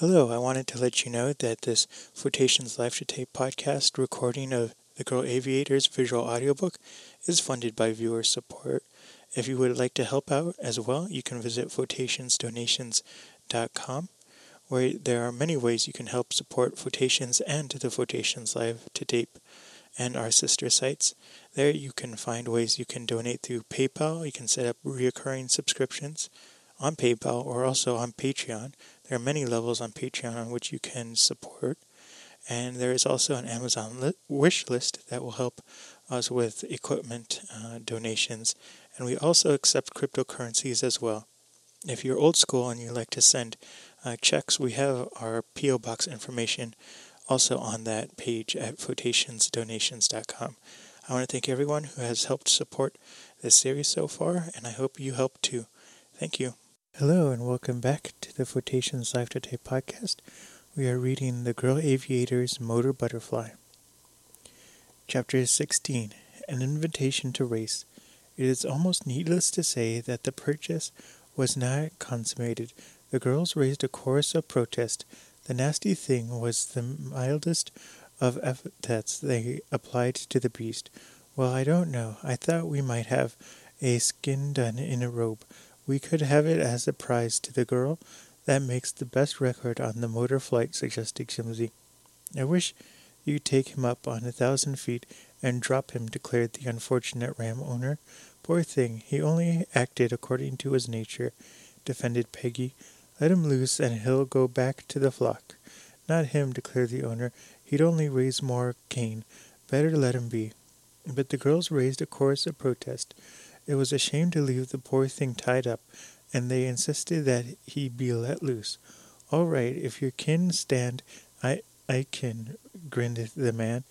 Hello, I wanted to let you know that this Photations Live to Tape podcast recording of the Girl Aviator's visual audiobook is funded by viewer support. If you would like to help out as well, you can visit photationsdonations.com where there are many ways you can help support Photations and the Photations Live to Tape and our sister sites. There you can find ways you can donate through PayPal. You can set up reoccurring subscriptions on PayPal or also on Patreon. There are many levels on Patreon on which you can support. And there is also an Amazon li- wish list that will help us with equipment uh, donations. And we also accept cryptocurrencies as well. If you're old school and you like to send uh, checks, we have our P.O. Box information also on that page at photationsdonations.com. I want to thank everyone who has helped support this series so far, and I hope you help too. Thank you. Hello, and welcome back to the Photations Live Today podcast. We are reading The Girl Aviator's Motor Butterfly. Chapter 16 An Invitation to Race. It is almost needless to say that the purchase was not consummated. The girls raised a chorus of protest. The nasty thing was the mildest of epithets they applied to the beast. Well, I don't know. I thought we might have a skin done in a robe. We could have it as a prize to the girl that makes the best record on the motor flight, suggested Jimsy. I wish you'd take him up on a thousand feet and drop him, declared the unfortunate ram owner. Poor thing, he only acted according to his nature, defended Peggy. Let him loose and he'll go back to the flock. Not him, declared the owner. He'd only raise more Cain. Better let him be. But the girls raised a chorus of protest. It was a shame to leave the poor thing tied up, and they insisted that he be let loose. All right, if you kin stand, I I can, grinned the man.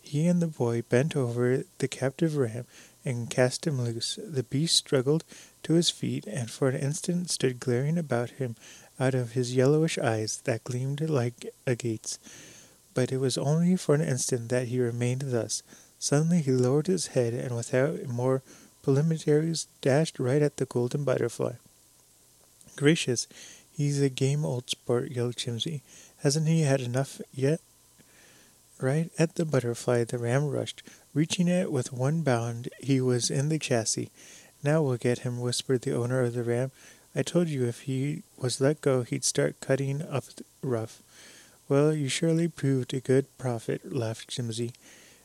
He and the boy bent over the captive ram and cast him loose. The beast struggled to his feet and for an instant stood glaring about him out of his yellowish eyes that gleamed like agates but it was only for an instant that he remained thus. Suddenly he lowered his head and without more preliminaries dashed right at the golden butterfly. Gracious, he's a game old sport, yelled Jimsy. Hasn't he had enough yet? Right at the butterfly the ram rushed. Reaching it with one bound, he was in the chassis. Now we'll get him, whispered the owner of the ram. I told you if he was let go, he'd start cutting up rough. Well, you surely proved a good prophet, laughed Jimsy.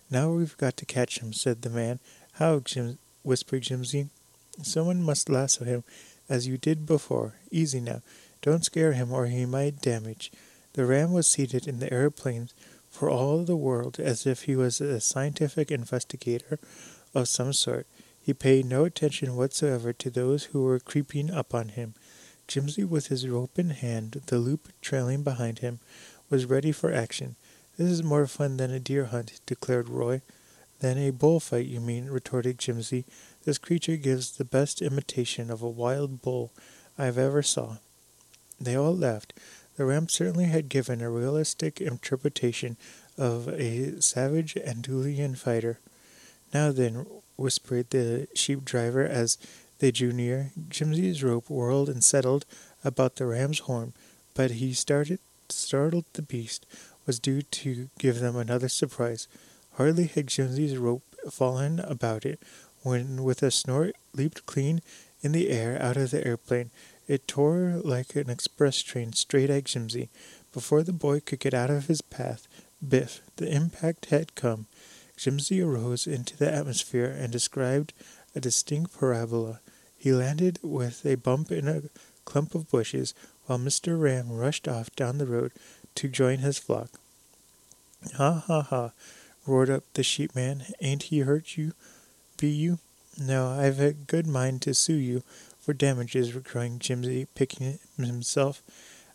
Now we've got to catch him, said the man. How, Jim? Whispered Jimsy. Someone must lasso him, as you did before. Easy now. Don't scare him, or he might damage. The ram was seated in the aeroplane for all the world as if he was a scientific investigator of some sort. He paid no attention whatsoever to those who were creeping up on him. Jimsy, with his rope in hand, the loop trailing behind him, was ready for action. This is more fun than a deer hunt, declared Roy. Than a bullfight, you mean, retorted Jimsy. This creature gives the best imitation of a wild bull I've ever saw. They all laughed. The ram certainly had given a realistic interpretation of a savage Andalusian fighter. Now then, whispered the sheep driver as they drew near. Jimsy's rope whirled and settled about the ram's horn, but he started startled the beast was due to give them another surprise. Hardly had Jimsy's rope fallen about it when, with a snort, leaped clean in the air out of the airplane. It tore like an express train straight at Jimsy. Before the boy could get out of his path, biff, the impact had come. Jimsy arose into the atmosphere and described a distinct parabola. He landed with a bump in a clump of bushes, while Mr. Ram rushed off down the road to join his flock. Ha ha ha, roared up the sheepman. Ain't he hurt you, be you? No, I've a good mind to sue you for damages, cried Jimsy, picking himself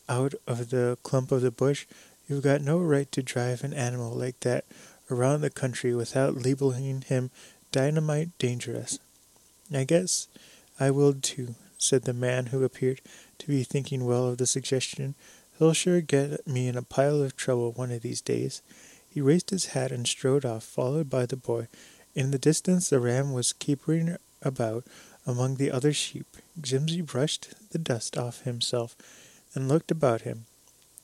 out of the clump of the bush. You've got no right to drive an animal like that around the country without labeling him dynamite dangerous. I guess I will too, said the man who appeared to be thinking well of the suggestion. He'll sure get me in a pile of trouble one of these days. He raised his hat and strode off, followed by the boy. In the distance, the ram was capering about among the other sheep. Jimsy brushed the dust off himself and looked about him.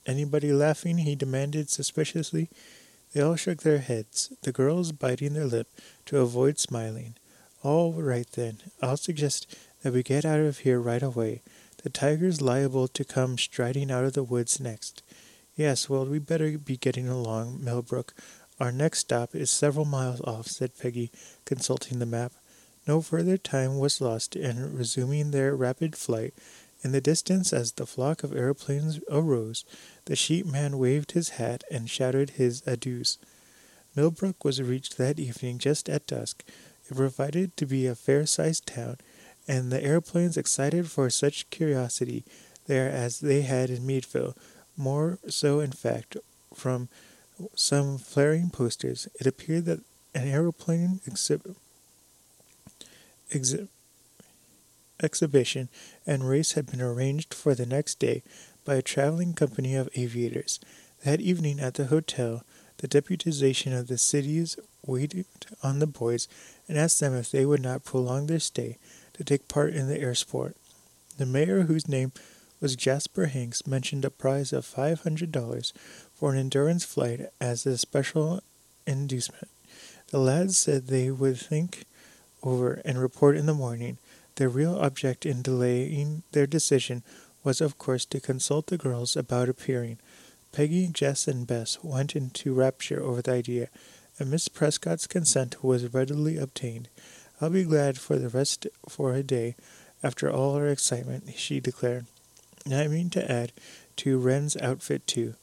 Anybody laughing? he demanded suspiciously. They all shook their heads, the girls biting their lip to avoid smiling. All right then, I'll suggest that we get out of here right away. The tiger's liable to come striding out of the woods next. Yes, well, we better be getting along, Millbrook. Our next stop is several miles off, said Peggy, consulting the map. No further time was lost in resuming their rapid flight. In the distance, as the flock of aeroplanes arose, the sheepman waved his hat and shouted his adieus. Millbrook was reached that evening just at dusk. It provided to be a fair-sized town, and the aeroplanes excited for such curiosity there as they had in Meadville, more so in fact, from some flaring posters, it appeared that an aeroplane exhi- exhi- exhibition and race had been arranged for the next day by a traveling company of aviators. That evening at the hotel, the deputization of the cities waited on the boys and asked them if they would not prolong their stay to take part in the air sport. The mayor, whose name was Jasper Hanks, mentioned a prize of five hundred dollars for an endurance flight as a special inducement. The lads said they would think over and report in the morning. Their real object in delaying their decision was, of course, to consult the girls about appearing. Peggy, Jess, and Bess went into rapture over the idea, and Miss Prescott's consent was readily obtained. I'll be glad for the rest for a day after all our excitement, she declared. I mean to add to Wren's outfit too.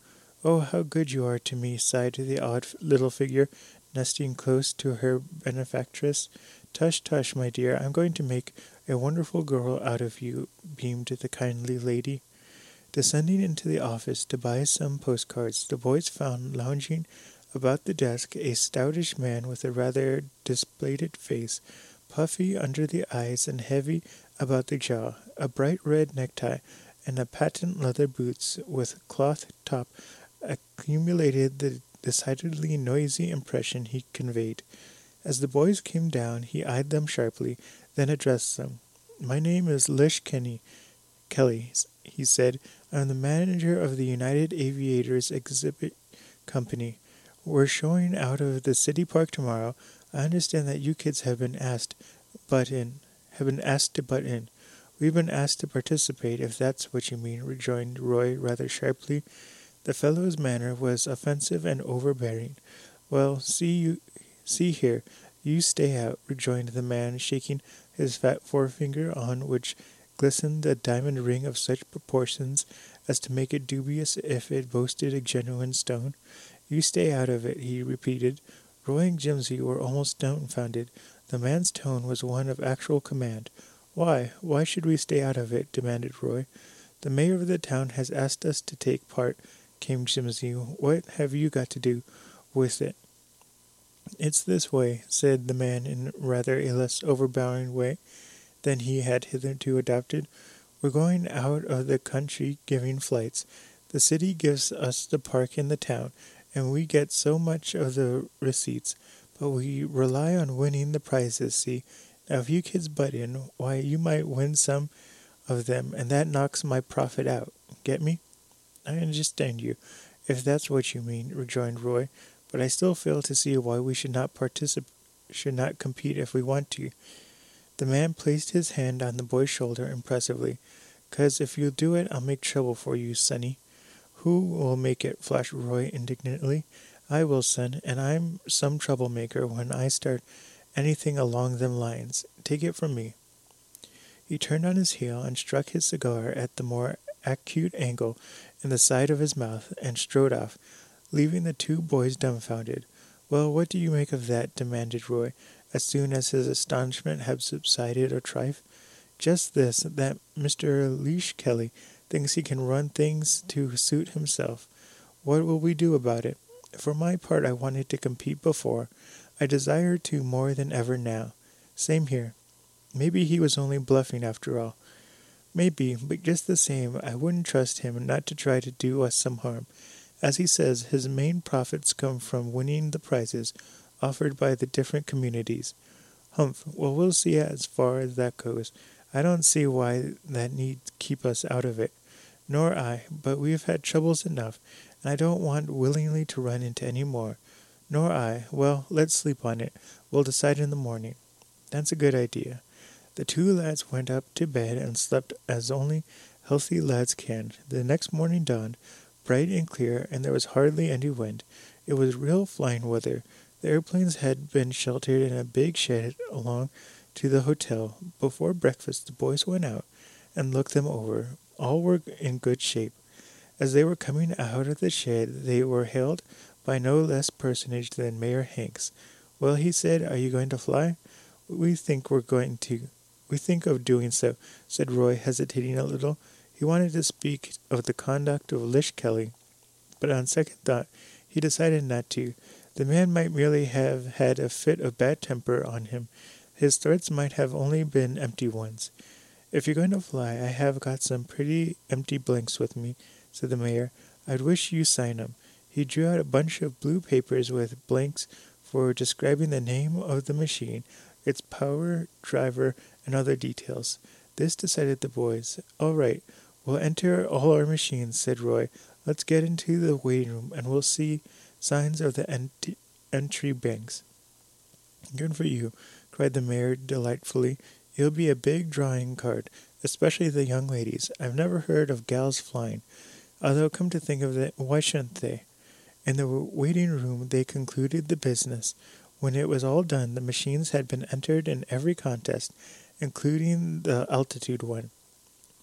Oh, how good you are to me, sighed the odd little figure, nesting close to her benefactress. Tush, tush, my dear, I'm going to make a wonderful girl out of you, beamed the kindly lady. Descending into the office to buy some postcards, the boys found lounging about the desk a stoutish man with a rather displayed face, puffy under the eyes and heavy about the jaw, a bright red necktie, and a patent leather boots with cloth top accumulated the decidedly noisy impression he conveyed. As the boys came down, he eyed them sharply, then addressed them. My name is Lish Kenny Kelly, he said. I'm the manager of the United Aviators Exhibit Company. We're showing out of the city park tomorrow. I understand that you kids have been asked butt in have been asked to butt in. We've been asked to participate, if that's what you mean, rejoined Roy rather sharply. The fellow's manner was offensive and overbearing. Well, see you see here, you stay out, rejoined the man, shaking his fat forefinger on which glistened a diamond ring of such proportions as to make it dubious if it boasted a genuine stone. You stay out of it, he repeated. Roy and Jimsy were almost dumbfounded. The man's tone was one of actual command. Why? Why should we stay out of it? demanded Roy. The mayor of the town has asked us to take part, came Jimsy. What have you got to do with it? It's this way, said the man in rather a less overbearing way than he had hitherto adopted. We're going out of the country giving flights. The city gives us the park in the town, and we get so much of the receipts, but we rely on winning the prizes, see? Now, if you kids butt in, why, you might win some of them, and that knocks my profit out. Get me? I understand you, if that's what you mean, rejoined Roy, but I still fail to see why we should not participate, should not compete if we want to. The man placed his hand on the boy's shoulder impressively. Cause if you'll do it, I'll make trouble for you, sonny. Who will make it? flashed Roy indignantly. I will, son, and I'm some troublemaker when I start anything along them lines. Take it from me. He turned on his heel and struck his cigar at the more acute angle in the side of his mouth and strode off, leaving the two boys dumbfounded. Well, what do you make of that? demanded Roy, as soon as his astonishment had subsided a trifle. Just this, that Mr. Lish Kelly thinks he can run things to suit himself. What will we do about it? For my part, I wanted to compete before. I desire to more than ever now. Same here. Maybe he was only bluffing after all. Maybe, but just the same, I wouldn't trust him not to try to do us some harm. As he says, his main profits come from winning the prizes offered by the different communities. Humph, well, we'll see as far as that goes. I don't see why that need keep us out of it. Nor I, but we have had troubles enough, and I don't want willingly to run into any more. Nor I. Well, let's sleep on it. We'll decide in the morning. That's a good idea. The two lads went up to bed and slept as only healthy lads can. The next morning dawned, bright and clear, and there was hardly any wind. It was real flying weather. The airplanes had been sheltered in a big shed along to the hotel. Before breakfast, the boys went out and looked them over. All were in good shape. As they were coming out of the shed, they were hailed by no less personage than Mayor Hanks. Well, he said, are you going to fly? We think we're going to. We think of doing so, said Roy, hesitating a little. He wanted to speak of the conduct of Lish Kelly, but on second thought, he decided not to. The man might merely have had a fit of bad temper on him. His threats might have only been empty ones. If you're going to fly, I have got some pretty empty blanks with me, said the mayor. I'd wish you sign 'em. He drew out a bunch of blue papers with blanks for describing the name of the machine, its power, driver, and other details. This decided the boys. All right, we'll enter all our machines, said Roy. Let's get into the waiting room and we'll see signs of the ent- entry banks. Good for you, cried the mayor delightfully. You'll be a big drawing card, especially the young ladies. I've never heard of gals flying. Although, come to think of it, why shouldn't they? In the waiting room, they concluded the business. When it was all done, the machines had been entered in every contest, including the altitude one.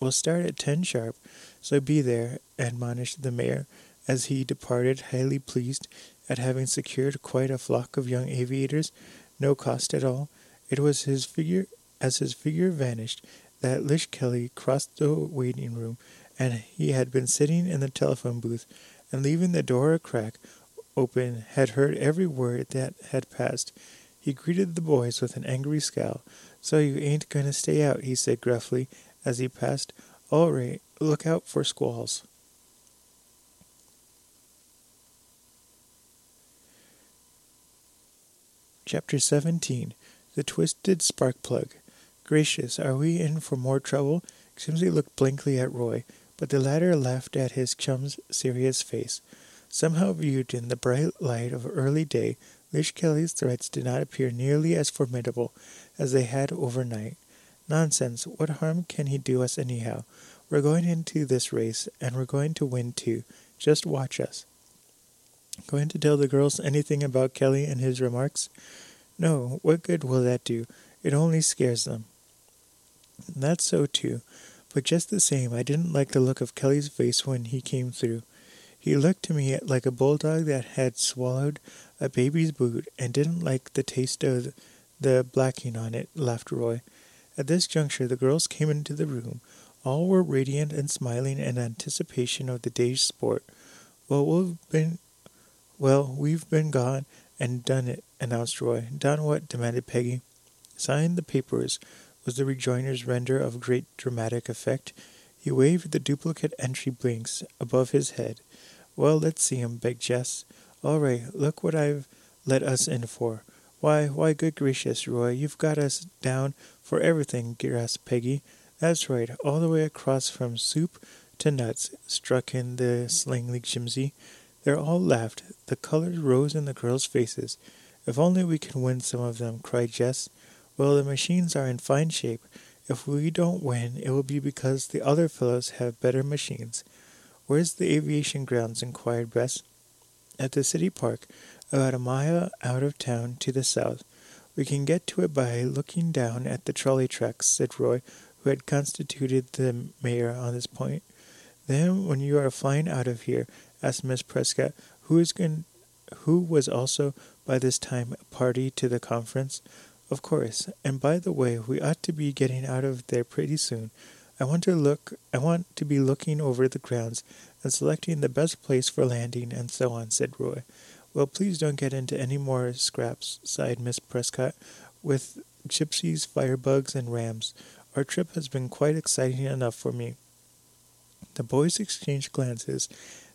We'll start at ten sharp, so be there, admonished the mayor, as he departed, highly pleased at having secured quite a flock of young aviators, no cost at all. It was his figure, as his figure vanished, that Lish Kelly crossed the waiting room, and he had been sitting in the telephone booth and leaving the door a crack open, had heard every word that had passed. He greeted the boys with an angry scowl. So you ain't going to stay out, he said gruffly as he passed. All right, look out for squalls. Chapter 17 The Twisted Spark Plug. Gracious, are we in for more trouble? Jimsy looked blankly at Roy but the latter laughed at his chum's serious face. Somehow viewed in the bright light of early day, Lish Kelly's threats did not appear nearly as formidable as they had overnight. Nonsense, what harm can he do us anyhow? We're going into this race, and we're going to win too. Just watch us. Going to tell the girls anything about Kelly and his remarks? No, what good will that do? It only scares them. That's so too. But just the same, I didn't like the look of Kelly's face when he came through. He looked to me like a bulldog that had swallowed a baby's boot and didn't like the taste of the blacking on it, laughed Roy. At this juncture, the girls came into the room. All were radiant and smiling in anticipation of the day's sport. Well, we've been, well, we've been gone and done it, announced Roy. Done what? demanded Peggy. Signed the papers was the rejoinder's render of great dramatic effect. He waved the duplicate entry blinks above his head. Well, let's see 'em, begged Jess. All right, look what I've let us in for. Why, why, good gracious, Roy, you've got us down for everything, gasped Peggy. That's right, all the way across from soup to nuts, struck in the slangly Jimsy. They all laughed. The colors rose in the girls' faces. If only we can win some of them, cried Jess. Well, the machines are in fine shape. If we don't win, it will be because the other fellows have better machines. Where's the aviation grounds? inquired Bess. At the city park, about a mile out of town to the south. We can get to it by looking down at the trolley tracks, said Roy, who had constituted the mayor on this point. Then, when you are flying out of here, asked Miss Prescott, who is going, who was also by this time a party to the conference. Of course. And by the way, we ought to be getting out of there pretty soon. I want to look I want to be looking over the grounds and selecting the best place for landing and so on, said Roy. Well, please don't get into any more scraps, sighed Miss Prescott, with gypsies, firebugs, and rams. Our trip has been quite exciting enough for me. The boys exchanged glances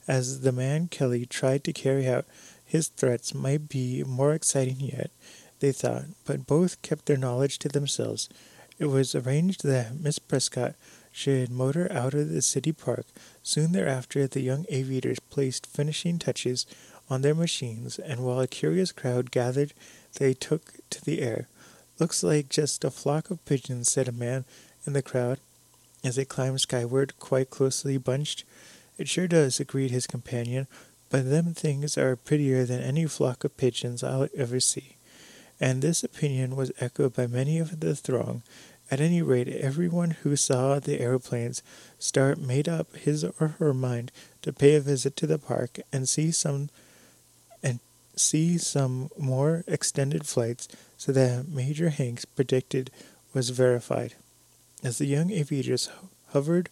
as the man Kelly tried to carry out his threats might be more exciting yet they thought, but both kept their knowledge to themselves. It was arranged that Miss Prescott should motor out of the city park. Soon thereafter, the young aviators placed finishing touches on their machines, and while a curious crowd gathered, they took to the air. Looks like just a flock of pigeons, said a man in the crowd as they climbed skyward, quite closely bunched. It sure does, agreed his companion, but them things are prettier than any flock of pigeons I'll ever see. And this opinion was echoed by many of the throng. At any rate, everyone who saw the aeroplanes start made up his or her mind to pay a visit to the park and see some and see some more extended flights so that Major Hanks predicted was verified. As the young aviators hovered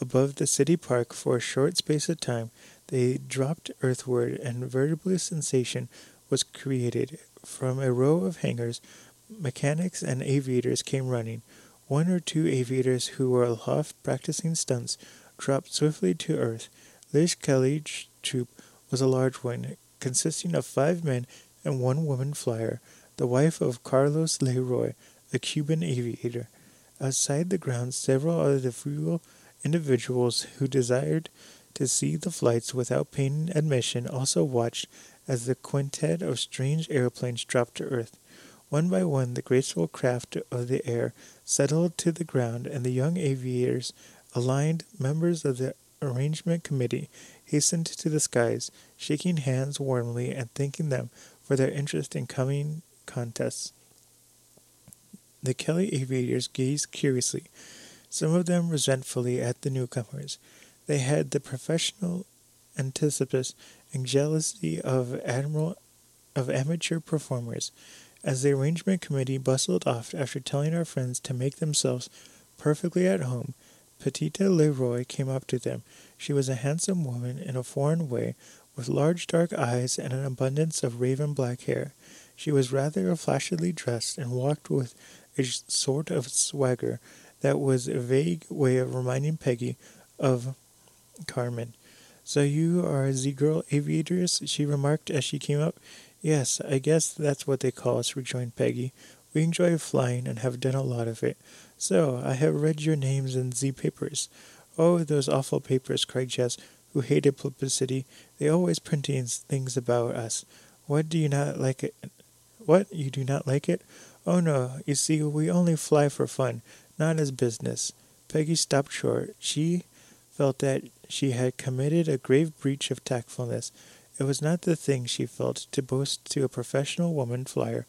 above the city park for a short space of time, they dropped earthward, and veritable sensation was created. From a row of hangars, mechanics and aviators came running. One or two aviators who were aloft practicing stunts dropped swiftly to earth. Lish Kelly's troop was a large one, consisting of five men and one woman flyer, the wife of Carlos Leroy, the Cuban aviator. Outside the grounds, several other frugal individuals who desired to see the flights without paying admission also watched as the quintet of strange airplanes dropped to earth. One by one, the graceful craft of the air settled to the ground, and the young aviators, aligned members of the arrangement committee, hastened to the skies, shaking hands warmly and thanking them for their interest in coming contests. The Kelly aviators gazed curiously, some of them resentfully, at the newcomers. They had the professional anticipus and jealousy of admiral of amateur performers. As the arrangement committee bustled off after telling our friends to make themselves perfectly at home, Pepita Leroy came up to them. She was a handsome woman in a foreign way, with large dark eyes and an abundance of raven black hair. She was rather flashily dressed and walked with a sort of swagger that was a vague way of reminding Peggy of Carmen. So you are the girl aviators? she remarked as she came up. Yes, I guess that's what they call us, rejoined Peggy. We enjoy flying and have done a lot of it. So, I have read your names in the papers. Oh, those awful papers, cried Jess, who hated publicity. They always printing things about us. What do you not like it? What, you do not like it? Oh no, you see, we only fly for fun, not as business. Peggy stopped short. She felt that she had committed a grave breach of tactfulness. It was not the thing, she felt, to boast to a professional woman flyer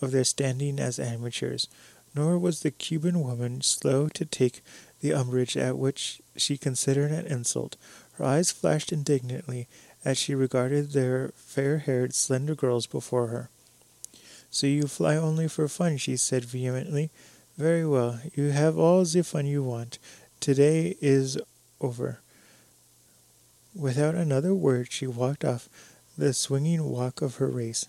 of their standing as amateurs, nor was the Cuban woman slow to take the umbrage at which she considered an insult. Her eyes flashed indignantly as she regarded their fair haired, slender girls before her. So you fly only for fun, she said vehemently. Very well, you have all the fun you want. Today is over. Without another word, she walked off the swinging walk of her race.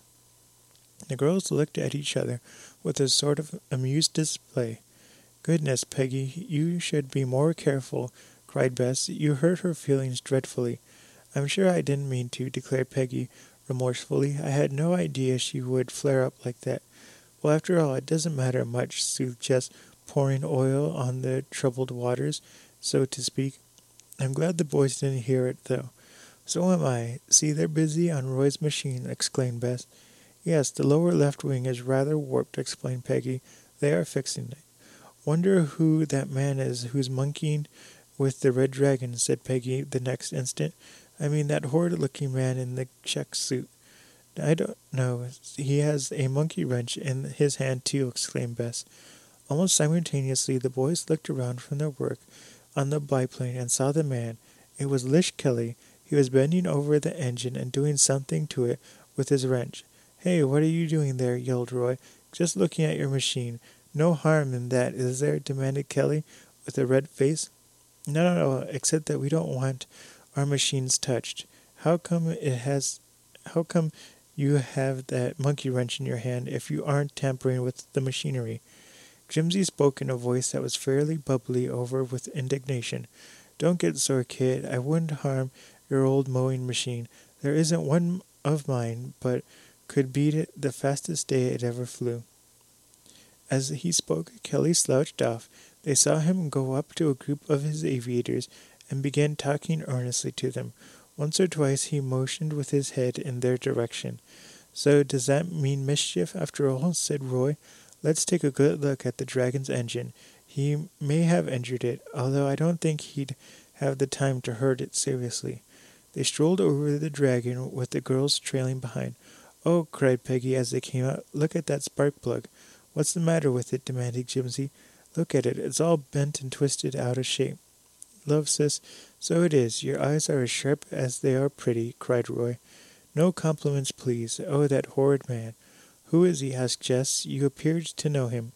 The girls looked at each other with a sort of amused display. Goodness, Peggy, you should be more careful, cried Bess. You hurt her feelings dreadfully. I'm sure I didn't mean to, declared Peggy, remorsefully. I had no idea she would flare up like that. Well, after all, it doesn't matter much, soothed Jess, pouring oil on the troubled waters, so to speak. I'm glad the boys didn't hear it, though. So am I. See, they're busy on Roy's machine, exclaimed Bess. Yes, the lower left wing is rather warped, explained Peggy. They are fixing it. Wonder who that man is who's monkeying with the red dragon, said Peggy the next instant. I mean, that horrid looking man in the check suit. I don't know. He has a monkey wrench in his hand, too, exclaimed Bess. Almost simultaneously, the boys looked around from their work on the biplane and saw the man. It was Lish Kelly. He was bending over the engine and doing something to it with his wrench. Hey, what are you doing there? yelled Roy. Just looking at your machine. No harm in that, is there? demanded Kelly with a red face. No, no, no, except that we don't want our machines touched. How come it has how come you have that monkey wrench in your hand if you aren't tampering with the machinery? Jimsy spoke in a voice that was fairly bubbly over with indignation. Don't get sore, kid. I wouldn't harm your old mowing machine. There isn't one of mine but could beat it the fastest day it ever flew. As he spoke, Kelly slouched off, They saw him go up to a group of his aviators and began talking earnestly to them. Once or twice he motioned with his head in their direction. So does that mean mischief after all? said Roy. Let's take a good look at the dragon's engine. He may have injured it, although I don't think he'd have the time to hurt it seriously. They strolled over the dragon with the girls trailing behind. Oh, cried Peggy as they came out, look at that spark plug. What's the matter with it? demanded Jimsy. Look at it. It's all bent and twisted out of shape. Love, sis. So it is. Your eyes are as sharp as they are pretty, cried Roy. No compliments, please. Oh, that horrid man. Who is he? asked Jess. You appeared to know him.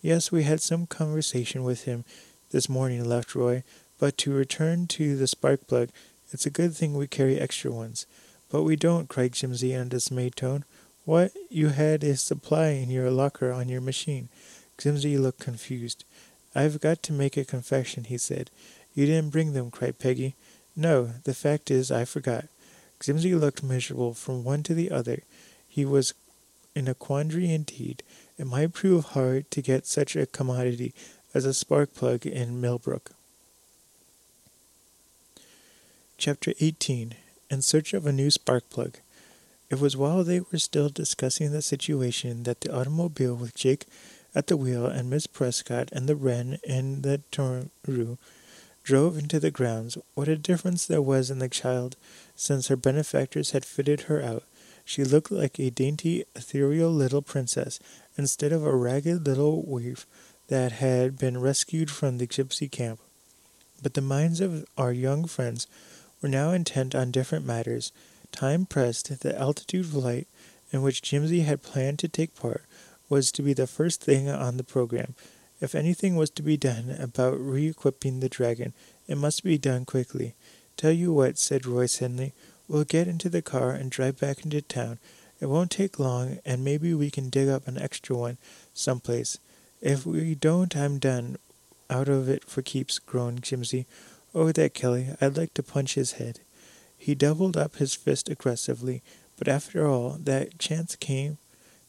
Yes, we had some conversation with him this morning, laughed Roy. But to return to the spark plug, it's a good thing we carry extra ones. But we don't, cried Jimsy in a dismayed tone. What? You had a supply in your locker on your machine. Jimsy looked confused. I've got to make a confession, he said. You didn't bring them, cried Peggy. No, the fact is, I forgot. Jimsy looked miserable from one to the other. He was in a quandary indeed. It might prove hard to get such a commodity as a spark plug in Millbrook. Chapter 18 In Search of a New Spark Plug. It was while they were still discussing the situation that the automobile with Jake at the wheel and Miss Prescott and the wren in the tonneau drove into the grounds. What a difference there was in the child since her benefactors had fitted her out. She looked like a dainty, ethereal little princess instead of a ragged little waif that had been rescued from the gypsy camp. But the minds of our young friends were now intent on different matters. Time pressed. The altitude flight in which Jimsy had planned to take part was to be the first thing on the program. If anything was to be done about re equipping the dragon, it must be done quickly. Tell you what, said Roy suddenly, we'll get into the car and drive back into town. It won't take long, and maybe we can dig up an extra one someplace. If we don't, I'm done out of it for keeps, groaned Jimsy. Oh, that Kelly! I'd like to punch his head. He doubled up his fist aggressively, but after all, that chance came.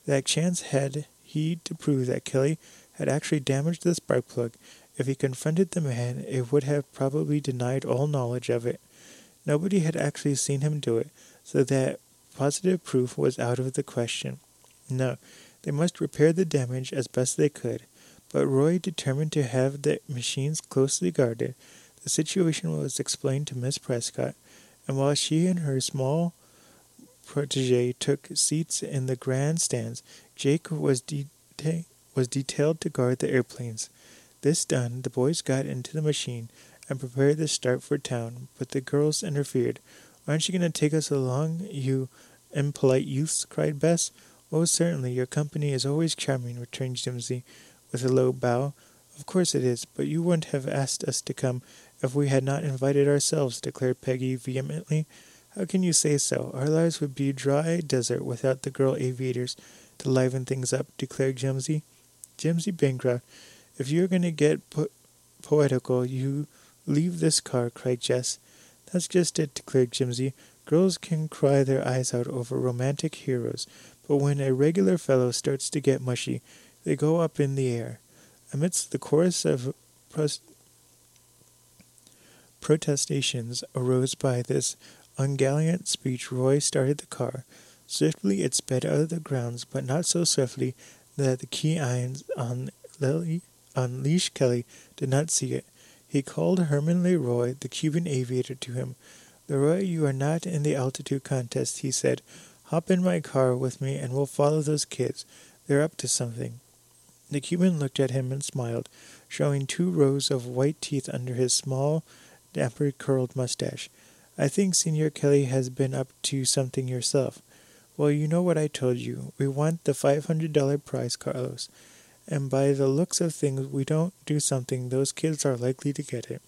That chance had he to prove that Kelly had actually damaged the spark plug. If he confronted the man, it would have probably denied all knowledge of it. Nobody had actually seen him do it, so that positive proof was out of the question. No, they must repair the damage as best they could. But Roy determined to have the machines closely guarded. The situation was explained to Miss Prescott, and while she and her small protege took seats in the grandstands, Jake was, deta- was detailed to guard the airplanes. This done, the boys got into the machine and prepared to start for town, but the girls interfered. Aren't you going to take us along, you impolite youths? cried Bess. Oh, certainly, your company is always charming, returned Jimsy, with a low bow. Of course it is, but you wouldn't have asked us to come if we had not invited ourselves, declared Peggy vehemently. How can you say so? Our lives would be dry desert without the girl aviators to liven things up, declared Jimsy. Jimsy Bancroft, if you're going to get po- poetical, you leave this car, cried Jess. That's just it, declared Jimsy. Girls can cry their eyes out over romantic heroes, but when a regular fellow starts to get mushy, they go up in the air. Amidst the chorus of pros- protestations arose by this ungallant speech, Roy started the car. Swiftly it sped out of the grounds, but not so swiftly that the key eyes on Lily, on Lish Kelly did not see it. He called Herman Leroy, the Cuban aviator, to him. Leroy, you are not in the altitude contest, he said. Hop in my car with me and we'll follow those kids. They're up to something. The Cuban looked at him and smiled, showing two rows of white teeth under his small, dapper curled mustache. I think Senor Kelly has been up to something yourself. Well, you know what I told you. We want the five hundred dollar prize, Carlos. And by the looks of things, we don't do something, those kids are likely to get it.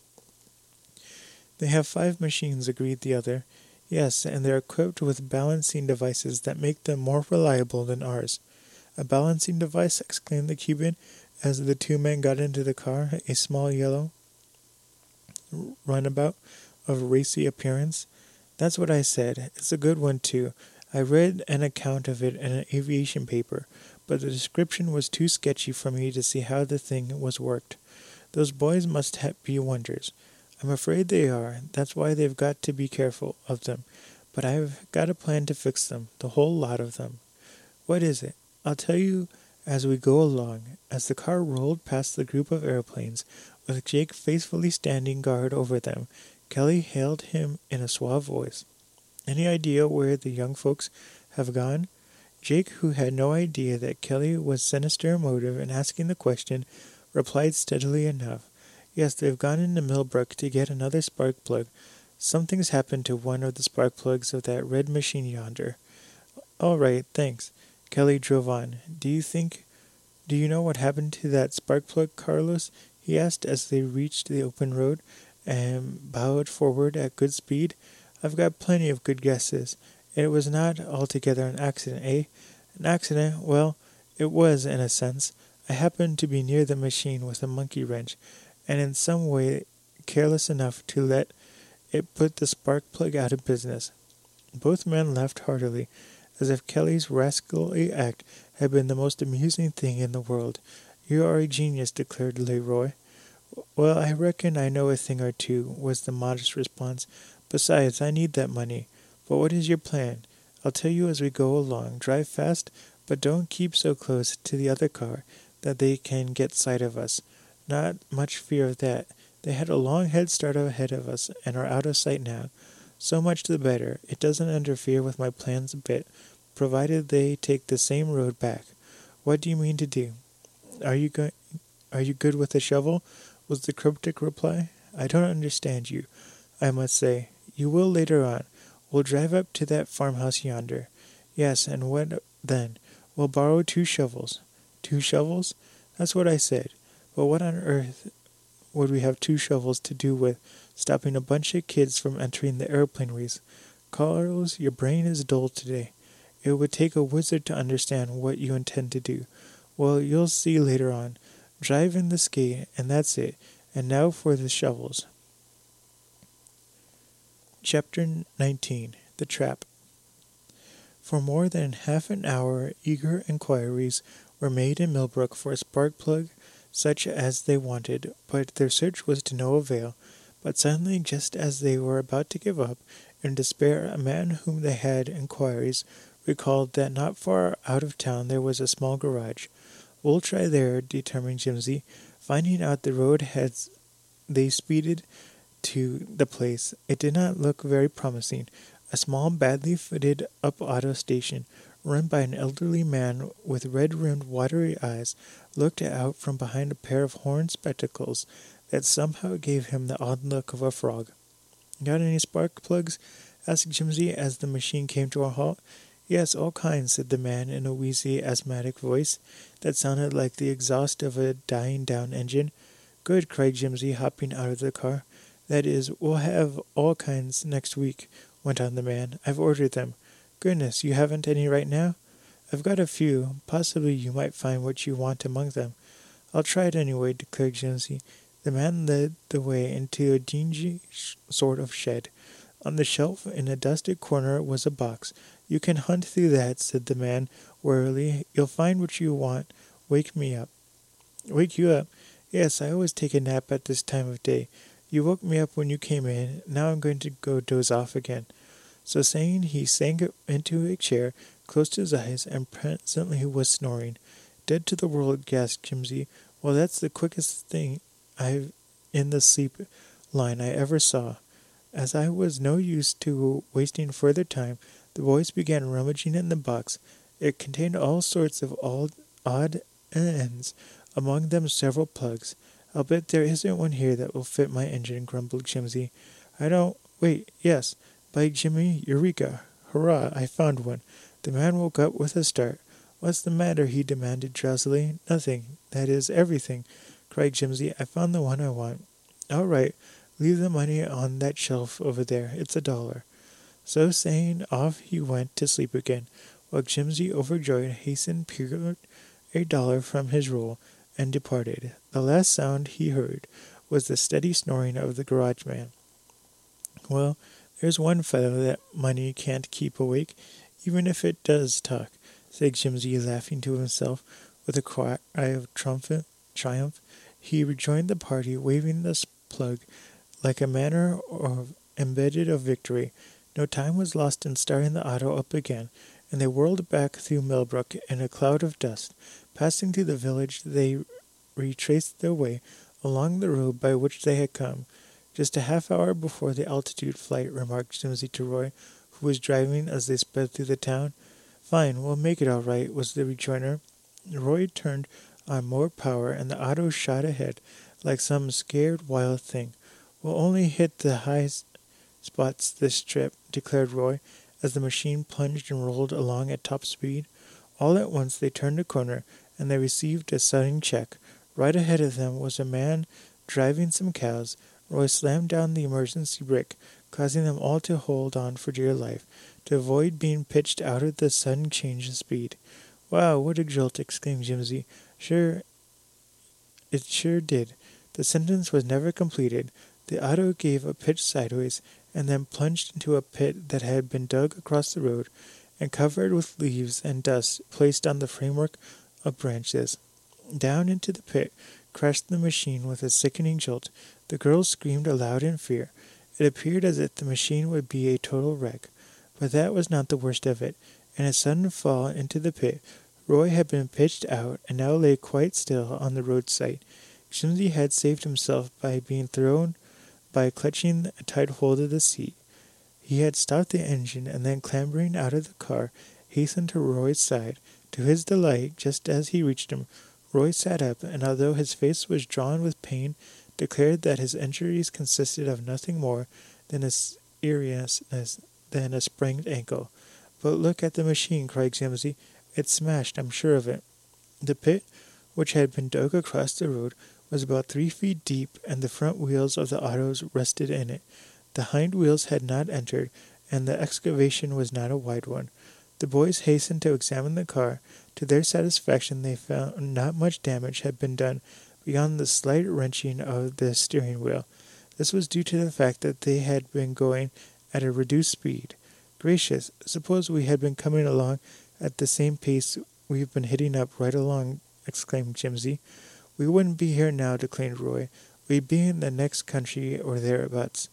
They have five machines, agreed the other. Yes, and they're equipped with balancing devices that make them more reliable than ours. A balancing device? exclaimed the Cuban as the two men got into the car, a small yellow runabout of racy appearance. That's what I said. It's a good one, too. I read an account of it in an aviation paper, but the description was too sketchy for me to see how the thing was worked. Those boys must ha- be wonders. I'm afraid they are. That's why they've got to be careful of them. But I've got a plan to fix them, the whole lot of them. What is it? I'll tell you as we go along. As the car rolled past the group of airplanes, with Jake faithfully standing guard over them, Kelly hailed him in a suave voice. Any idea where the young folks have gone? Jake, who had no idea that Kelly was sinister in motive in asking the question, replied steadily enough. Yes, they've gone into Millbrook to get another spark plug. Something's happened to one of the spark plugs of that red machine yonder. All right, thanks. Kelly drove on. Do you think do you know what happened to that spark plug, Carlos? he asked as they reached the open road and bowed forward at good speed. I've got plenty of good guesses. It was not altogether an accident, eh? An accident? Well, it was in a sense. I happened to be near the machine with a monkey wrench, and in some way careless enough to let it put the spark plug out of business. Both men laughed heartily, as if Kelly's rascally act had been the most amusing thing in the world. You are a genius, declared Leroy. Well, I reckon I know a thing or two, was the modest response. Besides, I need that money. But what is your plan? I'll tell you as we go along. Drive fast, but don't keep so close to the other car that they can get sight of us. Not much fear of that. They had a long head start ahead of us and are out of sight now. So much the better. It doesn't interfere with my plans a bit, provided they take the same road back. What do you mean to do? Are you going? Are you good with a shovel? Was the cryptic reply. I don't understand you. I must say, you will later on. We'll drive up to that farmhouse yonder. Yes, and what then? We'll borrow two shovels. Two shovels? That's what I said. But what on earth would we have two shovels to do with stopping a bunch of kids from entering the airplane race? Carlos, your brain is dull today. It would take a wizard to understand what you intend to do. Well, you'll see later on. Drive in the skate, and that's it. And now for the shovels. Chapter 19 The Trap For more than half an hour, eager inquiries were made in Millbrook for a spark plug such as they wanted, but their search was to no avail. But suddenly, just as they were about to give up, in despair, a man whom they had inquiries recalled that not far out of town there was a small garage. We'll try there, determined Jimsy. Finding out the road heads, they speeded to the place. It did not look very promising. A small, badly fitted up auto station, run by an elderly man with red rimmed, watery eyes, looked out from behind a pair of horn spectacles that somehow gave him the odd look of a frog. Got any spark plugs? asked Jimsy as the machine came to a halt. Yes, all kinds, said the man in a wheezy, asthmatic voice that sounded like the exhaust of a dying down engine. Good, cried Jimsy, hopping out of the car. That is, we'll have all kinds next week, went on the man. I've ordered them. Goodness, you haven't any right now? I've got a few. Possibly you might find what you want among them. I'll try it anyway, declared Jimsy. The man led the way into a dingy sort of shed. On the shelf in a dusty corner was a box. You can hunt through that, said the man wearily. You'll find what you want. Wake me up. Wake you up? Yes, I always take a nap at this time of day. You woke me up when you came in. Now I'm going to go doze off again. So saying, he sank into a chair, closed his eyes, and presently was snoring. Dead to the world, gasped Jimsy. Well, that's the quickest thing I've in the sleep line I ever saw. As I was no use to wasting further time, the boys began rummaging in the box. It contained all sorts of odd ends, among them several plugs. I'll bet there isn't one here that will fit my engine, grumbled Jimsy. I don't. Wait, yes. By Jimmy, Eureka! Hurrah, I found one. The man woke up with a start. What's the matter? he demanded drowsily. Nothing. That is everything, cried Jimsy. I found the one I want. All right. Leave the money on that shelf over there. It's a dollar. So saying, off he went to sleep again, while Jimsy, overjoyed, hastened peered a dollar from his roll and departed. The last sound he heard was the steady snoring of the garage man. Well, there's one fellow that money can't keep awake, even if it does talk, said Jimsy, laughing to himself with a cry of triumphant triumph. He rejoined the party, waving the plug like a manner of embedded of victory. No time was lost in starting the auto up again, and they whirled back through Millbrook in a cloud of dust. Passing through the village, they retraced their way along the road by which they had come. Just a half hour before the altitude flight, remarked Jimsy to Roy, who was driving as they sped through the town. Fine, we'll make it all right, was the rejoinder. Roy turned on more power, and the auto shot ahead like some scared wild thing. We'll only hit the high spots this trip, declared Roy, as the machine plunged and rolled along at top speed. All at once they turned a corner, and they received a sudden check. Right ahead of them was a man driving some cows. Roy slammed down the emergency brake, causing them all to hold on for dear life, to avoid being pitched out of the sudden change in speed. Wow, what a jolt! exclaimed Jimsy. Sure, it sure did. The sentence was never completed. The auto gave a pitch sideways and then plunged into a pit that had been dug across the road and covered with leaves and dust placed on the framework of branches. Down into the pit crashed the machine with a sickening jolt. The girls screamed aloud in fear. It appeared as if the machine would be a total wreck. But that was not the worst of it. In a sudden fall into the pit, Roy had been pitched out and now lay quite still on the roadside. Jimsy had saved himself by being thrown by clutching a tight hold of the seat. He had stopped the engine and then clambering out of the car, hastened to Roy's side. To his delight, just as he reached him, Roy sat up, and although his face was drawn with pain, declared that his injuries consisted of nothing more than a seriousness than a sprained ankle. But look at the machine, cried Jimsy. It's smashed, I'm sure of it. The pit, which had been dug across the road, was about three feet deep, and the front wheels of the autos rested in it. The hind wheels had not entered, and the excavation was not a wide one. The boys hastened to examine the car. To their satisfaction, they found not much damage had been done beyond the slight wrenching of the steering wheel. This was due to the fact that they had been going at a reduced speed. Gracious, suppose we had been coming along at the same pace we've been hitting up right along, exclaimed Jimsy. We wouldn't be here now, declared Roy. We'd be in the next country or thereabouts.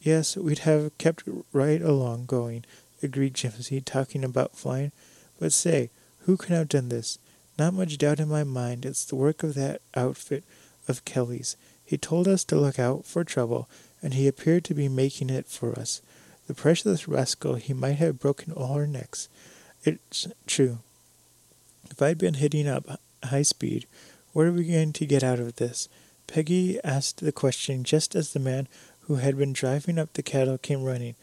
Yes, we'd have kept right along going, agreed Jimsy, talking about flying. But say, who can have done this? Not much doubt in my mind it's the work of that outfit of Kelly's. He told us to look out for trouble, and he appeared to be making it for us. The precious rascal, he might have broken all our necks. It's true. If I'd been hitting up high speed, what are we going to get out of this? Peggy asked the question just as the man who had been driving up the cattle came running.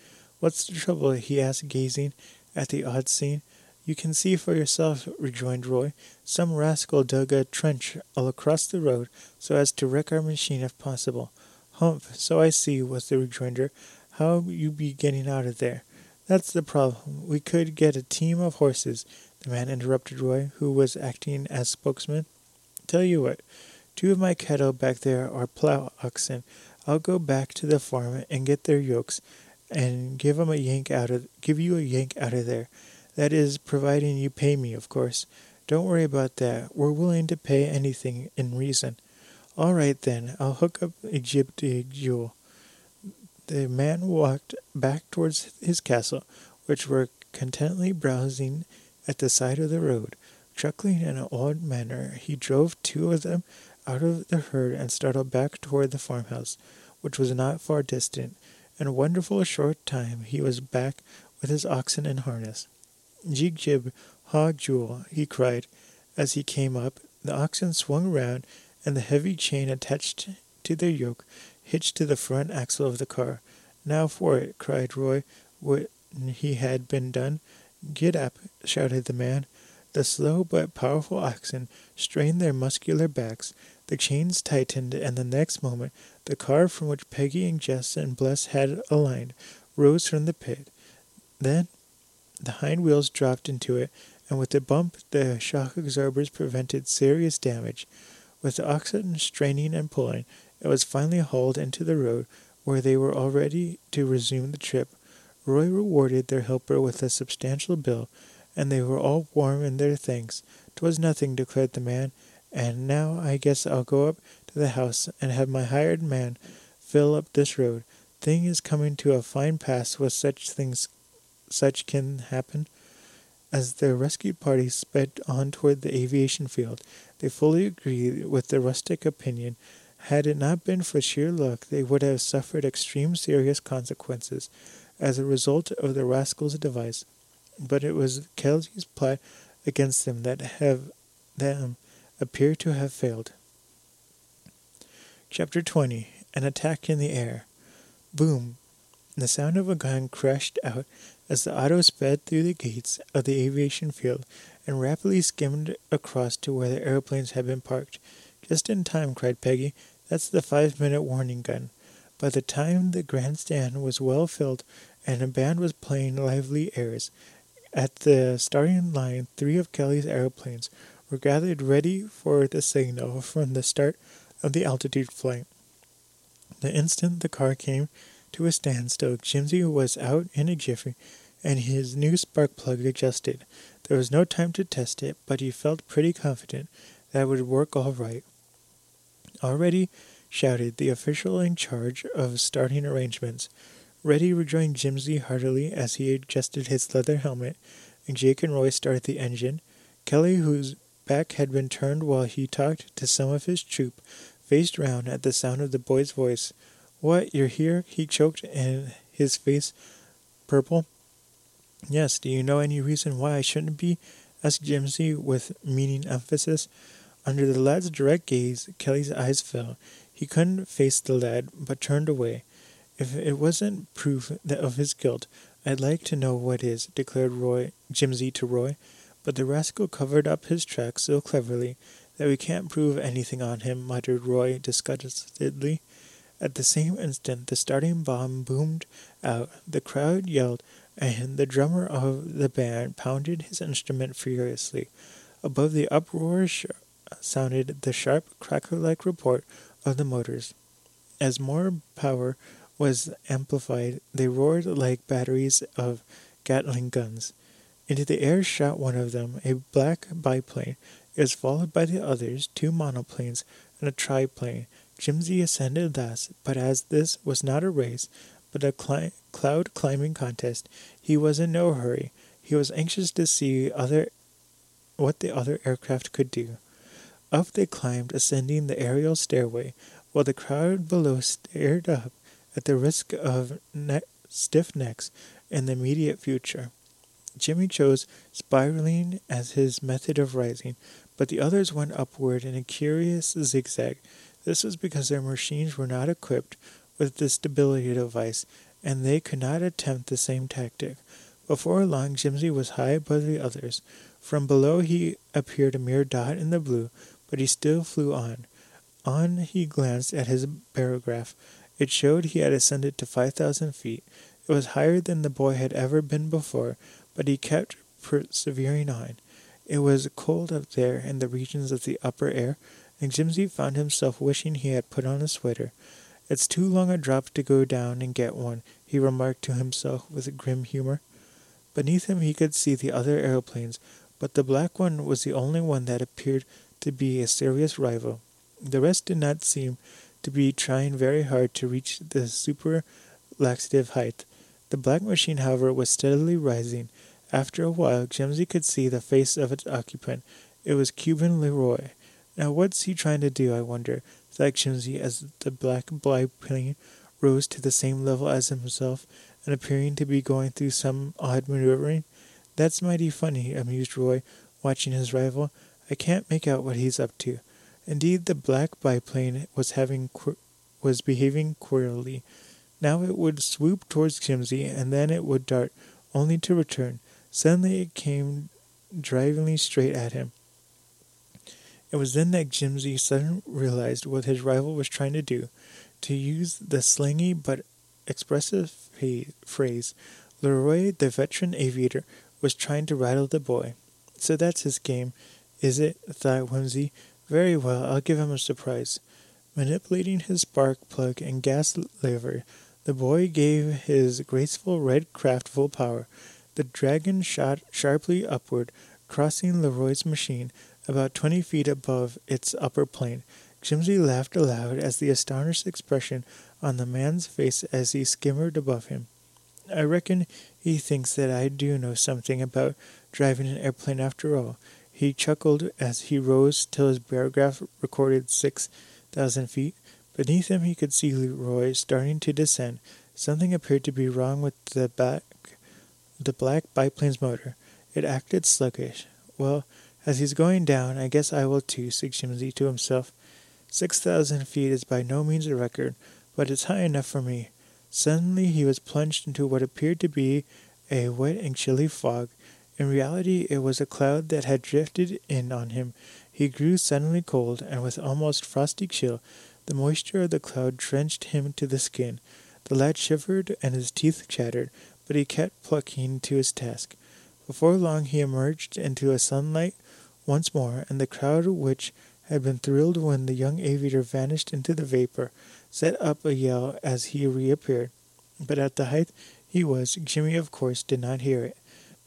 What's the trouble? he asked, gazing at the odd scene. You can see for yourself, rejoined Roy. Some rascal dug a trench all across the road so as to wreck our machine if possible. Humph, so I see, was the rejoinder. How you be getting out of there? That's the problem. We could get a team of horses, the man interrupted Roy, who was acting as spokesman. Tell you what, two of my cattle back there are plow oxen. I'll go back to the farm and get their yokes, and give 'em a yank out of give you a yank out of there. That is, providing you pay me, of course. Don't worry about that. We're willing to pay anything in reason. All right then, I'll hook up jib Jewel. The man walked back towards his cattle, which were contentedly browsing at the side of the road. Chuckling in an odd manner, he drove two of them out of the herd and started back toward the farmhouse, which was not far distant. In a wonderful short time he was back with his oxen in harness. Jig jib, haw jewel, he cried as he came up. The oxen swung round, and the heavy chain attached to their yoke hitched to the front axle of the car. Now for it, cried Roy when he had been done. Get up, shouted the man. The slow but powerful oxen strained their muscular backs. The chains tightened, and the next moment the car from which Peggy and Jess and Bess had aligned rose from the pit. Then the hind wheels dropped into it, and with a bump the shock absorbers prevented serious damage. With the oxen straining and pulling, it was finally hauled into the road, where they were all ready to resume the trip. Roy rewarded their helper with a substantial bill, and they were all warm in their thanks. "'Twas nothing," declared the man, "and now I guess I'll go up to the house and have my hired man fill up this road. Thing is coming to a fine pass with such things such can happen. As the rescue party sped on toward the aviation field, they fully agreed with the rustic opinion. Had it not been for sheer luck, they would have suffered extreme serious consequences as a result of the rascal's device. But it was Kelly's plot against them that have them appear to have failed. Chapter 20 An Attack in the Air. Boom! The sound of a gun crashed out as the auto sped through the gates of the aviation field and rapidly skimmed across to where the airplanes had been parked. Just in time, cried Peggy. That's the five minute warning gun. By the time the grandstand was well filled and a band was playing lively airs, at the starting line, three of Kelly's airplanes were gathered ready for the signal from the start of the altitude flight. The instant the car came to a standstill, Jimsy was out in a jiffy and his new spark plug adjusted. There was no time to test it, but he felt pretty confident that it would work all right. Already, shouted the official in charge of starting arrangements. Reddy rejoined Jimsy heartily as he adjusted his leather helmet, and Jake and Roy started the engine. Kelly, whose back had been turned while he talked to some of his troop, faced round at the sound of the boy's voice. What, you're here? he choked, and his face purple. Yes, do you know any reason why I shouldn't be? asked Jimsy with meaning emphasis. Under the lad's direct gaze, Kelly's eyes fell. He couldn't face the lad, but turned away. If it wasn't proof of his guilt, I'd like to know what is, declared Roy Jimsy to Roy. But the rascal covered up his tracks so cleverly that we can't prove anything on him, muttered Roy disgustedly. At the same instant, the starting bomb boomed out. The crowd yelled, and the drummer of the band pounded his instrument furiously. Above the uproar sh- sounded the sharp, cracker like report of the motors. As more power was amplified, they roared like batteries of Gatling guns. Into the air shot one of them, a black biplane. Was followed by the others, two monoplanes and a triplane. Jimsy ascended last, but as this was not a race, but a cloud climbing contest, he was in no hurry. He was anxious to see other what the other aircraft could do. Up they climbed, ascending the aerial stairway, while the crowd below stared up at the risk of ne- stiff necks in the immediate future. Jimmy chose spiraling as his method of rising, but the others went upward in a curious zigzag. This was because their machines were not equipped with the stability device, and they could not attempt the same tactic. Before long, Jimsy was high above the others. From below, he appeared a mere dot in the blue, but he still flew on. On he glanced at his barograph. It showed he had ascended to 5,000 feet. It was higher than the boy had ever been before, but he kept persevering on. It was cold up there in the regions of the upper air, and Jimsy found himself wishing he had put on a sweater. It's too long a drop to go down and get one, he remarked to himself with grim humor. Beneath him he could see the other aeroplanes, but the black one was the only one that appeared to be a serious rival. The rest did not seem to be trying very hard to reach the superlative height. The black machine, however, was steadily rising. After a while, Jimsy could see the face of its occupant. It was Cuban Leroy. Now, what's he trying to do, I wonder? thought Jimsy as the black biplane rose to the same level as himself and appearing to be going through some odd maneuvering. That's mighty funny, amused Roy, watching his rival. I can't make out what he's up to. Indeed, the black biplane was having was behaving queerly. Now it would swoop towards Jimsy, and then it would dart, only to return. Suddenly it came drivingly straight at him. It was then that Jimsy suddenly realized what his rival was trying to do. To use the slangy but expressive phrase, Leroy, the veteran aviator, was trying to rattle the boy. So that's his game, is it? thought Jimsy. Very well, I'll give him a surprise. Manipulating his spark plug and gas lever, the boy gave his graceful red craft full power. The dragon shot sharply upward, crossing Leroy's machine, about twenty feet above its upper plane. Jimsy laughed aloud as the astonished expression on the man's face as he skimmered above him. I reckon he thinks that I do know something about driving an airplane after all. He chuckled as he rose till his barograph recorded six thousand feet. Beneath him he could see Leroy starting to descend. Something appeared to be wrong with the back the black biplane's motor. It acted sluggish. Well, as he's going down, I guess I will too, said Jimsy to himself. Six thousand feet is by no means a record, but it's high enough for me. Suddenly he was plunged into what appeared to be a wet and chilly fog. In reality, it was a cloud that had drifted in on him. He grew suddenly cold, and with almost frosty chill, the moisture of the cloud drenched him to the skin. The lad shivered and his teeth chattered, but he kept plucking to his task. Before long he emerged into a sunlight once more, and the crowd, which had been thrilled when the young aviator vanished into the vapor, set up a yell as he reappeared. But at the height he was, Jimmy of course did not hear it.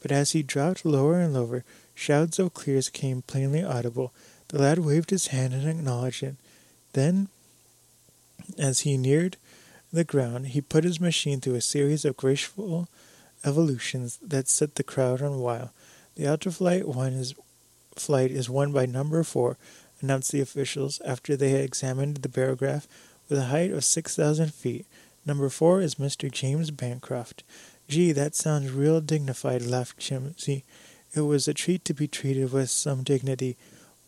But as he dropped lower and lower, shouts of clears came plainly audible. The lad waved his hand and acknowledged. Then, as he neared the ground, he put his machine through a series of graceful evolutions that set the crowd on wild. The ultraflight one is flight is won by number four, announced the officials after they had examined the barograph with a height of 6,000 feet. Number four is Mr. James Bancroft. Gee, that sounds real dignified, laughed Jimsy. It was a treat to be treated with some dignity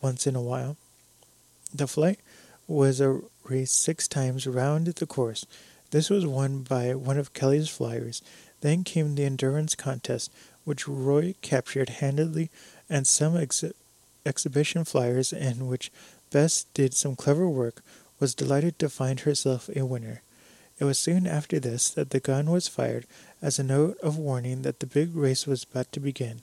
once in a while. The flight was a six times round the course. This was won by one of Kelly's flyers. Then came the endurance contest, which Roy captured handily, and some exi- exhibition flyers in which Bess did some clever work was delighted to find herself a winner. It was soon after this that the gun was fired as a note of warning that the big race was about to begin.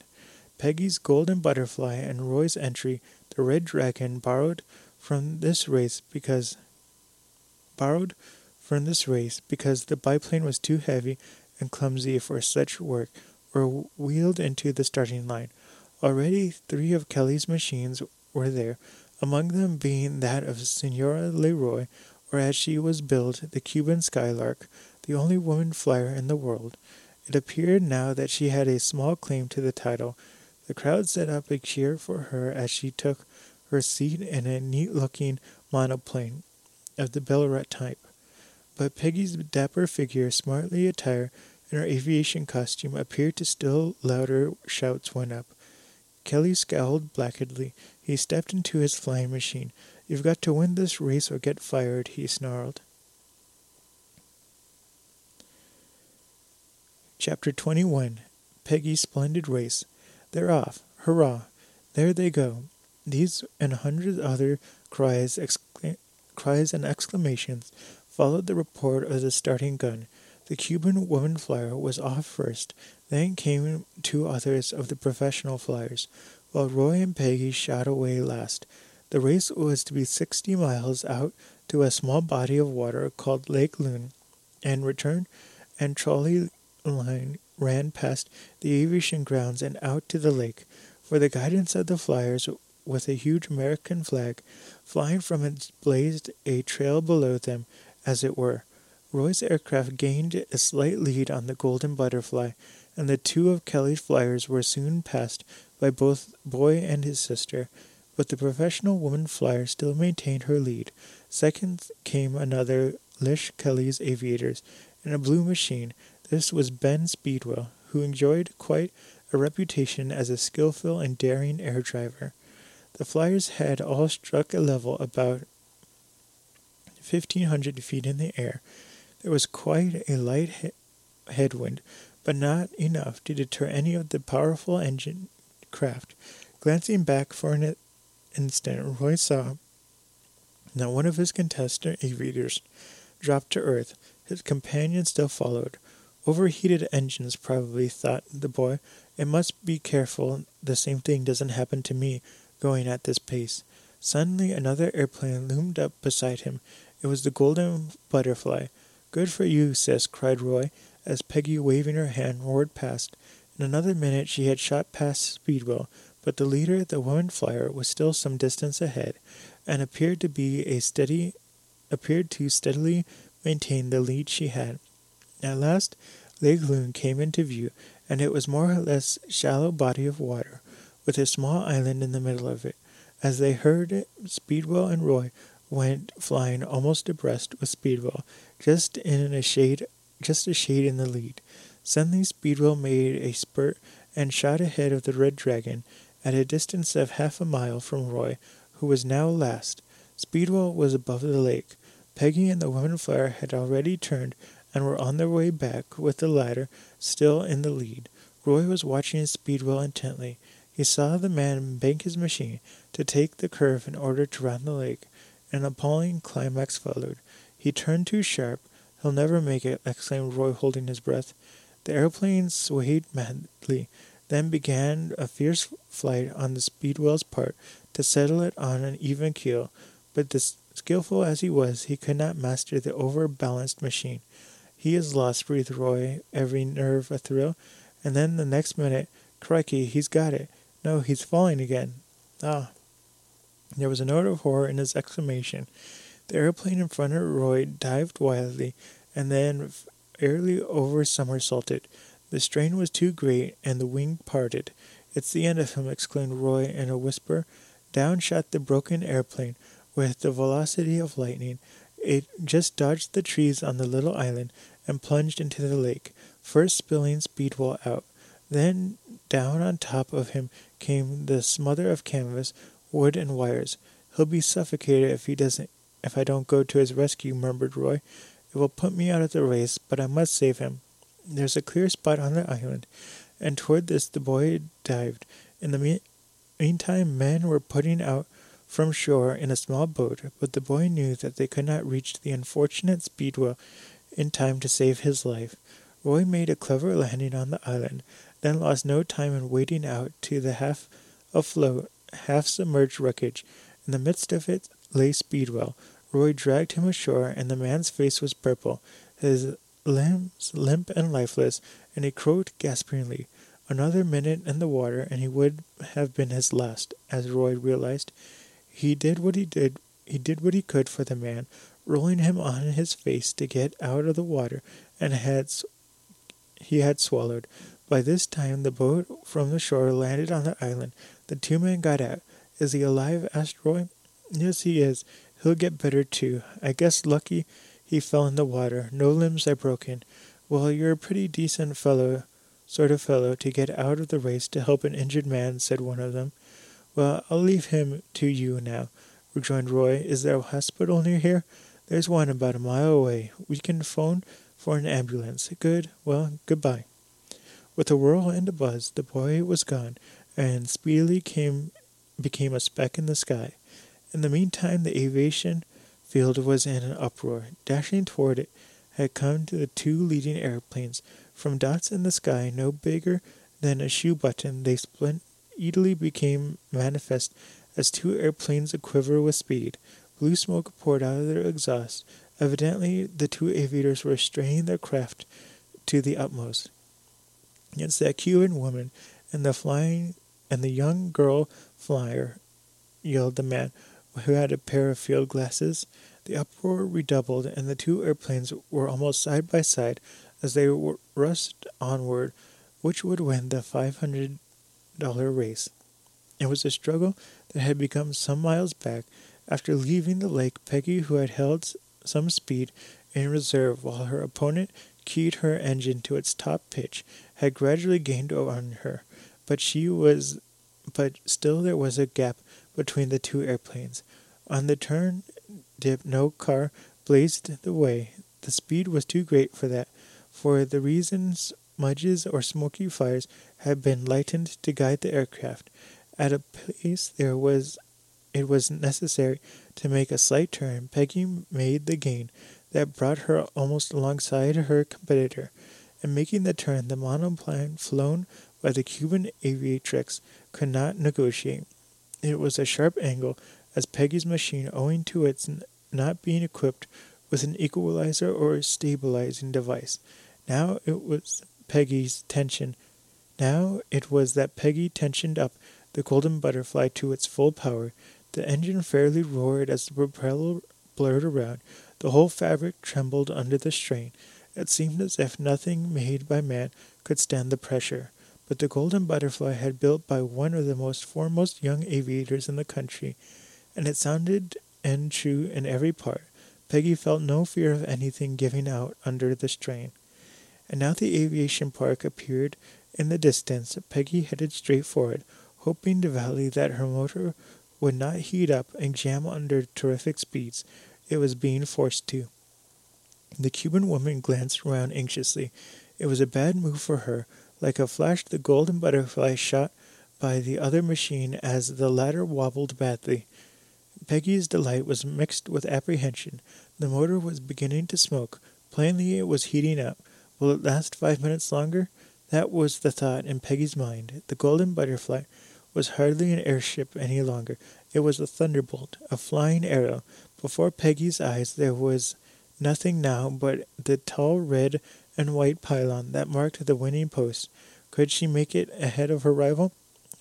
Peggy's Golden Butterfly and Roy's entry, the Red Dragon, borrowed from this race because borrowed from this race because the biplane was too heavy and clumsy for such work, were wheeled into the starting line. Already three of Kelly's machines were there, among them being that of Senora Leroy, or as she was billed, the Cuban Skylark, the only woman flyer in the world. It appeared now that she had a small claim to the title. The crowd set up a cheer for her as she took her seat in a neat looking monoplane of the Bleriot type. But Peggy's dapper figure, smartly attired in her aviation costume, appeared to still louder shouts went up. Kelly scowled blackly. He stepped into his flying machine. You've got to win this race or get fired, he snarled. Chapter 21 Peggy's Splendid Race. They're off. Hurrah! There they go. These and a hundred other cries, excla- cries and exclamations followed the report of the starting gun. The Cuban woman flyer was off first. Then came two others of the professional flyers while Roy and Peggy shot away last. The race was to be 60 miles out to a small body of water called Lake Loon, and return and trolley line ran past the aviation grounds and out to the lake. For the guidance of the flyers, with a huge American flag flying from it, blazed a trail below them, as it were. Roy's aircraft gained a slight lead on the Golden Butterfly, and the two of Kelly's flyers were soon passed by both boy and his sister, but the professional woman flyer still maintained her lead. Second came another Lish Kelly's aviators in a blue machine. This was Ben Speedwell, who enjoyed quite a reputation as a skillful and daring air driver. The flyers had all struck a level about 1500 feet in the air. There was quite a light he- headwind, but not enough to deter any of the powerful engine craft. Glancing back for an instant, Roy saw that one of his contestant aviators dropped to earth. His companion still followed. Overheated engines, probably, thought the boy. It must be careful the same thing doesn't happen to me going at this pace. Suddenly, another airplane loomed up beside him. It was the Golden Butterfly. Good for you, sis, cried Roy, as Peggy, waving her hand, roared past. In another minute she had shot past Speedwell, but the leader, the woman flyer, was still some distance ahead, and appeared to be a steady appeared to steadily maintain the lead she had. At last, Lake Loon came into view, and it was more or less shallow body of water, with a small island in the middle of it. As they heard it, Speedwell and Roy went flying almost abreast with Speedwell, just in a shade, just a shade in the lead. Suddenly, Speedwell made a spurt and shot ahead of the Red Dragon, at a distance of half a mile from Roy, who was now last. Speedwell was above the lake. Peggy and the woman flyer had already turned and were on their way back, with the latter still in the lead. Roy was watching Speedwell intently. He saw the man bank his machine to take the curve in order to round the lake. An appalling climax followed. He turned too sharp. He'll never make it, exclaimed Roy, holding his breath. The airplane swayed madly, then began a fierce flight on the Speedwell's part to settle it on an even keel, but skillful as he was, he could not master the overbalanced machine. He is lost, breathed Roy, every nerve a thrill, and then the next minute, crikey, he's got it. No, he's falling again. Ah. There was a note of horror in his exclamation. The airplane in front of Roy dived wildly, and then fairly over somersaulted. The strain was too great, and the wing parted. It's the end of him, exclaimed Roy in a whisper. Down shot the broken airplane with the velocity of lightning. It just dodged the trees on the little island and plunged into the lake, first spilling Speedwell out. Then down on top of him came the smother of canvas, wood, and wires. He'll be suffocated if he doesn't if I don't go to his rescue, murmured Roy. It will put me out of the race, but I must save him. There's a clear spot on the island, and toward this the boy dived. In the me- meantime, men were putting out from shore in a small boat, but the boy knew that they could not reach the unfortunate Speedwell in time to save his life. Roy made a clever landing on the island, then lost no time in wading out to the half afloat, half submerged wreckage. In the midst of it lay Speedwell. Roy dragged him ashore, and the man's face was purple, his limbs limp and lifeless, and he croaked gaspingly. Another minute in the water, and he would have been his last, as Roy realized. He did what he did. He did what he could for the man, rolling him on his face to get out of the water, and had he had swallowed. By this time, the boat from the shore landed on the island. The two men got out. Is he alive? asked Roy. Yes, he is. He'll get better too. I guess lucky he fell in the water. No limbs are broken. Well, you're a pretty decent fellow, sort of fellow, to get out of the race to help an injured man, said one of them. Well, I'll leave him to you now, rejoined Roy. Is there a hospital near here? There's one about a mile away. We can phone for an ambulance. Good. Well, goodbye. With a whirl and a buzz, the boy was gone, and speedily came became a speck in the sky. In the meantime, the aviation field was in an uproar. Dashing toward it had come the two leading airplanes. From dots in the sky, no bigger than a shoe button, they splint speedily became manifest as two airplanes aquiver with speed. Blue smoke poured out of their exhaust. Evidently, the two aviators were straining their craft to the utmost. It's that Cuban woman and the flying and the young girl flyer, yelled the man who had a pair of field glasses. The uproar redoubled, and the two airplanes were almost side by side as they rushed onward. Which would win the five hundred dollar race. It was a struggle that had begun some miles back. After leaving the lake, Peggy, who had held some speed in reserve while her opponent keyed her engine to its top pitch, had gradually gained on her, but she was but still there was a gap between the two airplanes. On the turn dip no car blazed the way. The speed was too great for that, for the reasons smudges or smoky fires had been lightened to guide the aircraft. At a place there was it was necessary to make a slight turn. Peggy made the gain that brought her almost alongside her competitor. In making the turn, the monoplane flown by the Cuban aviatrix could not negotiate. It was a sharp angle, as Peggy's machine, owing to its not being equipped with an equalizer or stabilizing device. Now it was Peggy's tension. Now it was that Peggy tensioned up the golden butterfly to its full power. The engine fairly roared as the propeller blurred around. The whole fabric trembled under the strain. It seemed as if nothing made by man could stand the pressure. But the golden butterfly had built by one of the most foremost young aviators in the country, and it sounded and true in every part. Peggy felt no fear of anything giving out under the strain. And now the aviation park appeared in the distance. Peggy headed straight for it, hoping devoutly that her motor would not heat up and jam under terrific speeds it was being forced to. The Cuban woman glanced around anxiously. It was a bad move for her. Like a flash, the golden butterfly shot by the other machine as the latter wobbled badly. Peggy's delight was mixed with apprehension. The motor was beginning to smoke. Plainly, it was heating up. Will it last five minutes longer? That was the thought in Peggy's mind. The golden butterfly was hardly an airship any longer. It was a thunderbolt, a flying arrow. Before Peggy's eyes there was nothing now but the tall red and white pylon that marked the winning post. Could she make it ahead of her rival?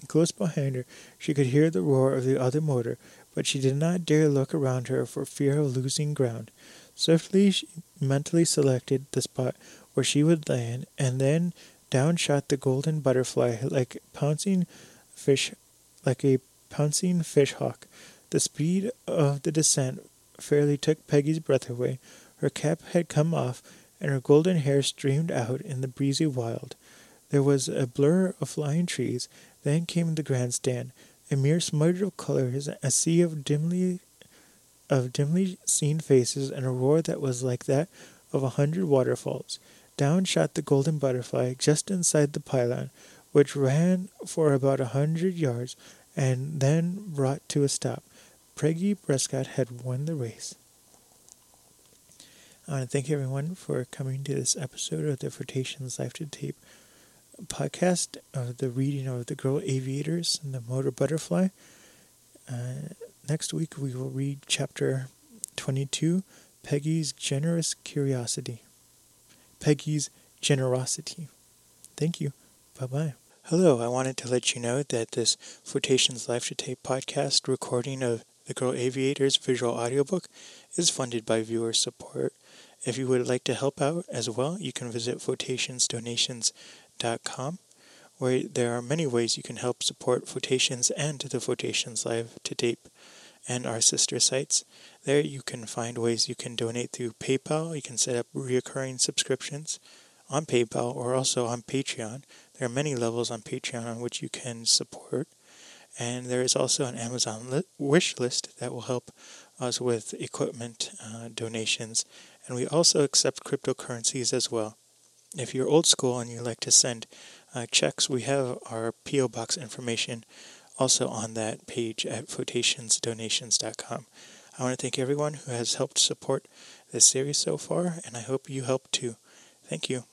Close behind her, she could hear the roar of the other motor, but she did not dare look around her for fear of losing ground. Swiftly, she mentally selected the spot where she would land, and then down shot the golden butterfly like pouncing fish, like a pouncing fish hawk. The speed of the descent fairly took Peggy's breath away. Her cap had come off, and her golden hair streamed out in the breezy wild. There was a blur of flying trees. Then came the grandstand, a mere smudge of colors, a sea of dimly of dimly seen faces, and a roar that was like that of a hundred waterfalls. Down shot the golden butterfly just inside the pylon, which ran for about a hundred yards and then brought to a stop. Peggy Prescott had won the race. I want to thank everyone for coming to this episode of the Photations Live to Tape podcast of the reading of The Girl Aviators and the Motor Butterfly. Uh, next week we will read chapter 22 Peggy's Generous Curiosity. Peggy's Generosity. Thank you. Bye bye. Hello, I wanted to let you know that this Photations Live to Tape podcast recording of The Girl Aviators visual audiobook is funded by viewer support. If you would like to help out as well, you can visit photationsdonations.com, where there are many ways you can help support Photations and the Photations Live to Tape and our sister sites. There you can find ways you can donate through PayPal. You can set up recurring subscriptions on PayPal or also on Patreon. There are many levels on Patreon on which you can support. And there is also an Amazon li- wish list that will help us with equipment uh, donations and we also accept cryptocurrencies as well. If you're old school and you like to send uh, checks, we have our P.O. Box information also on that page at photationsdonations.com. I want to thank everyone who has helped support this series so far, and I hope you help too. Thank you.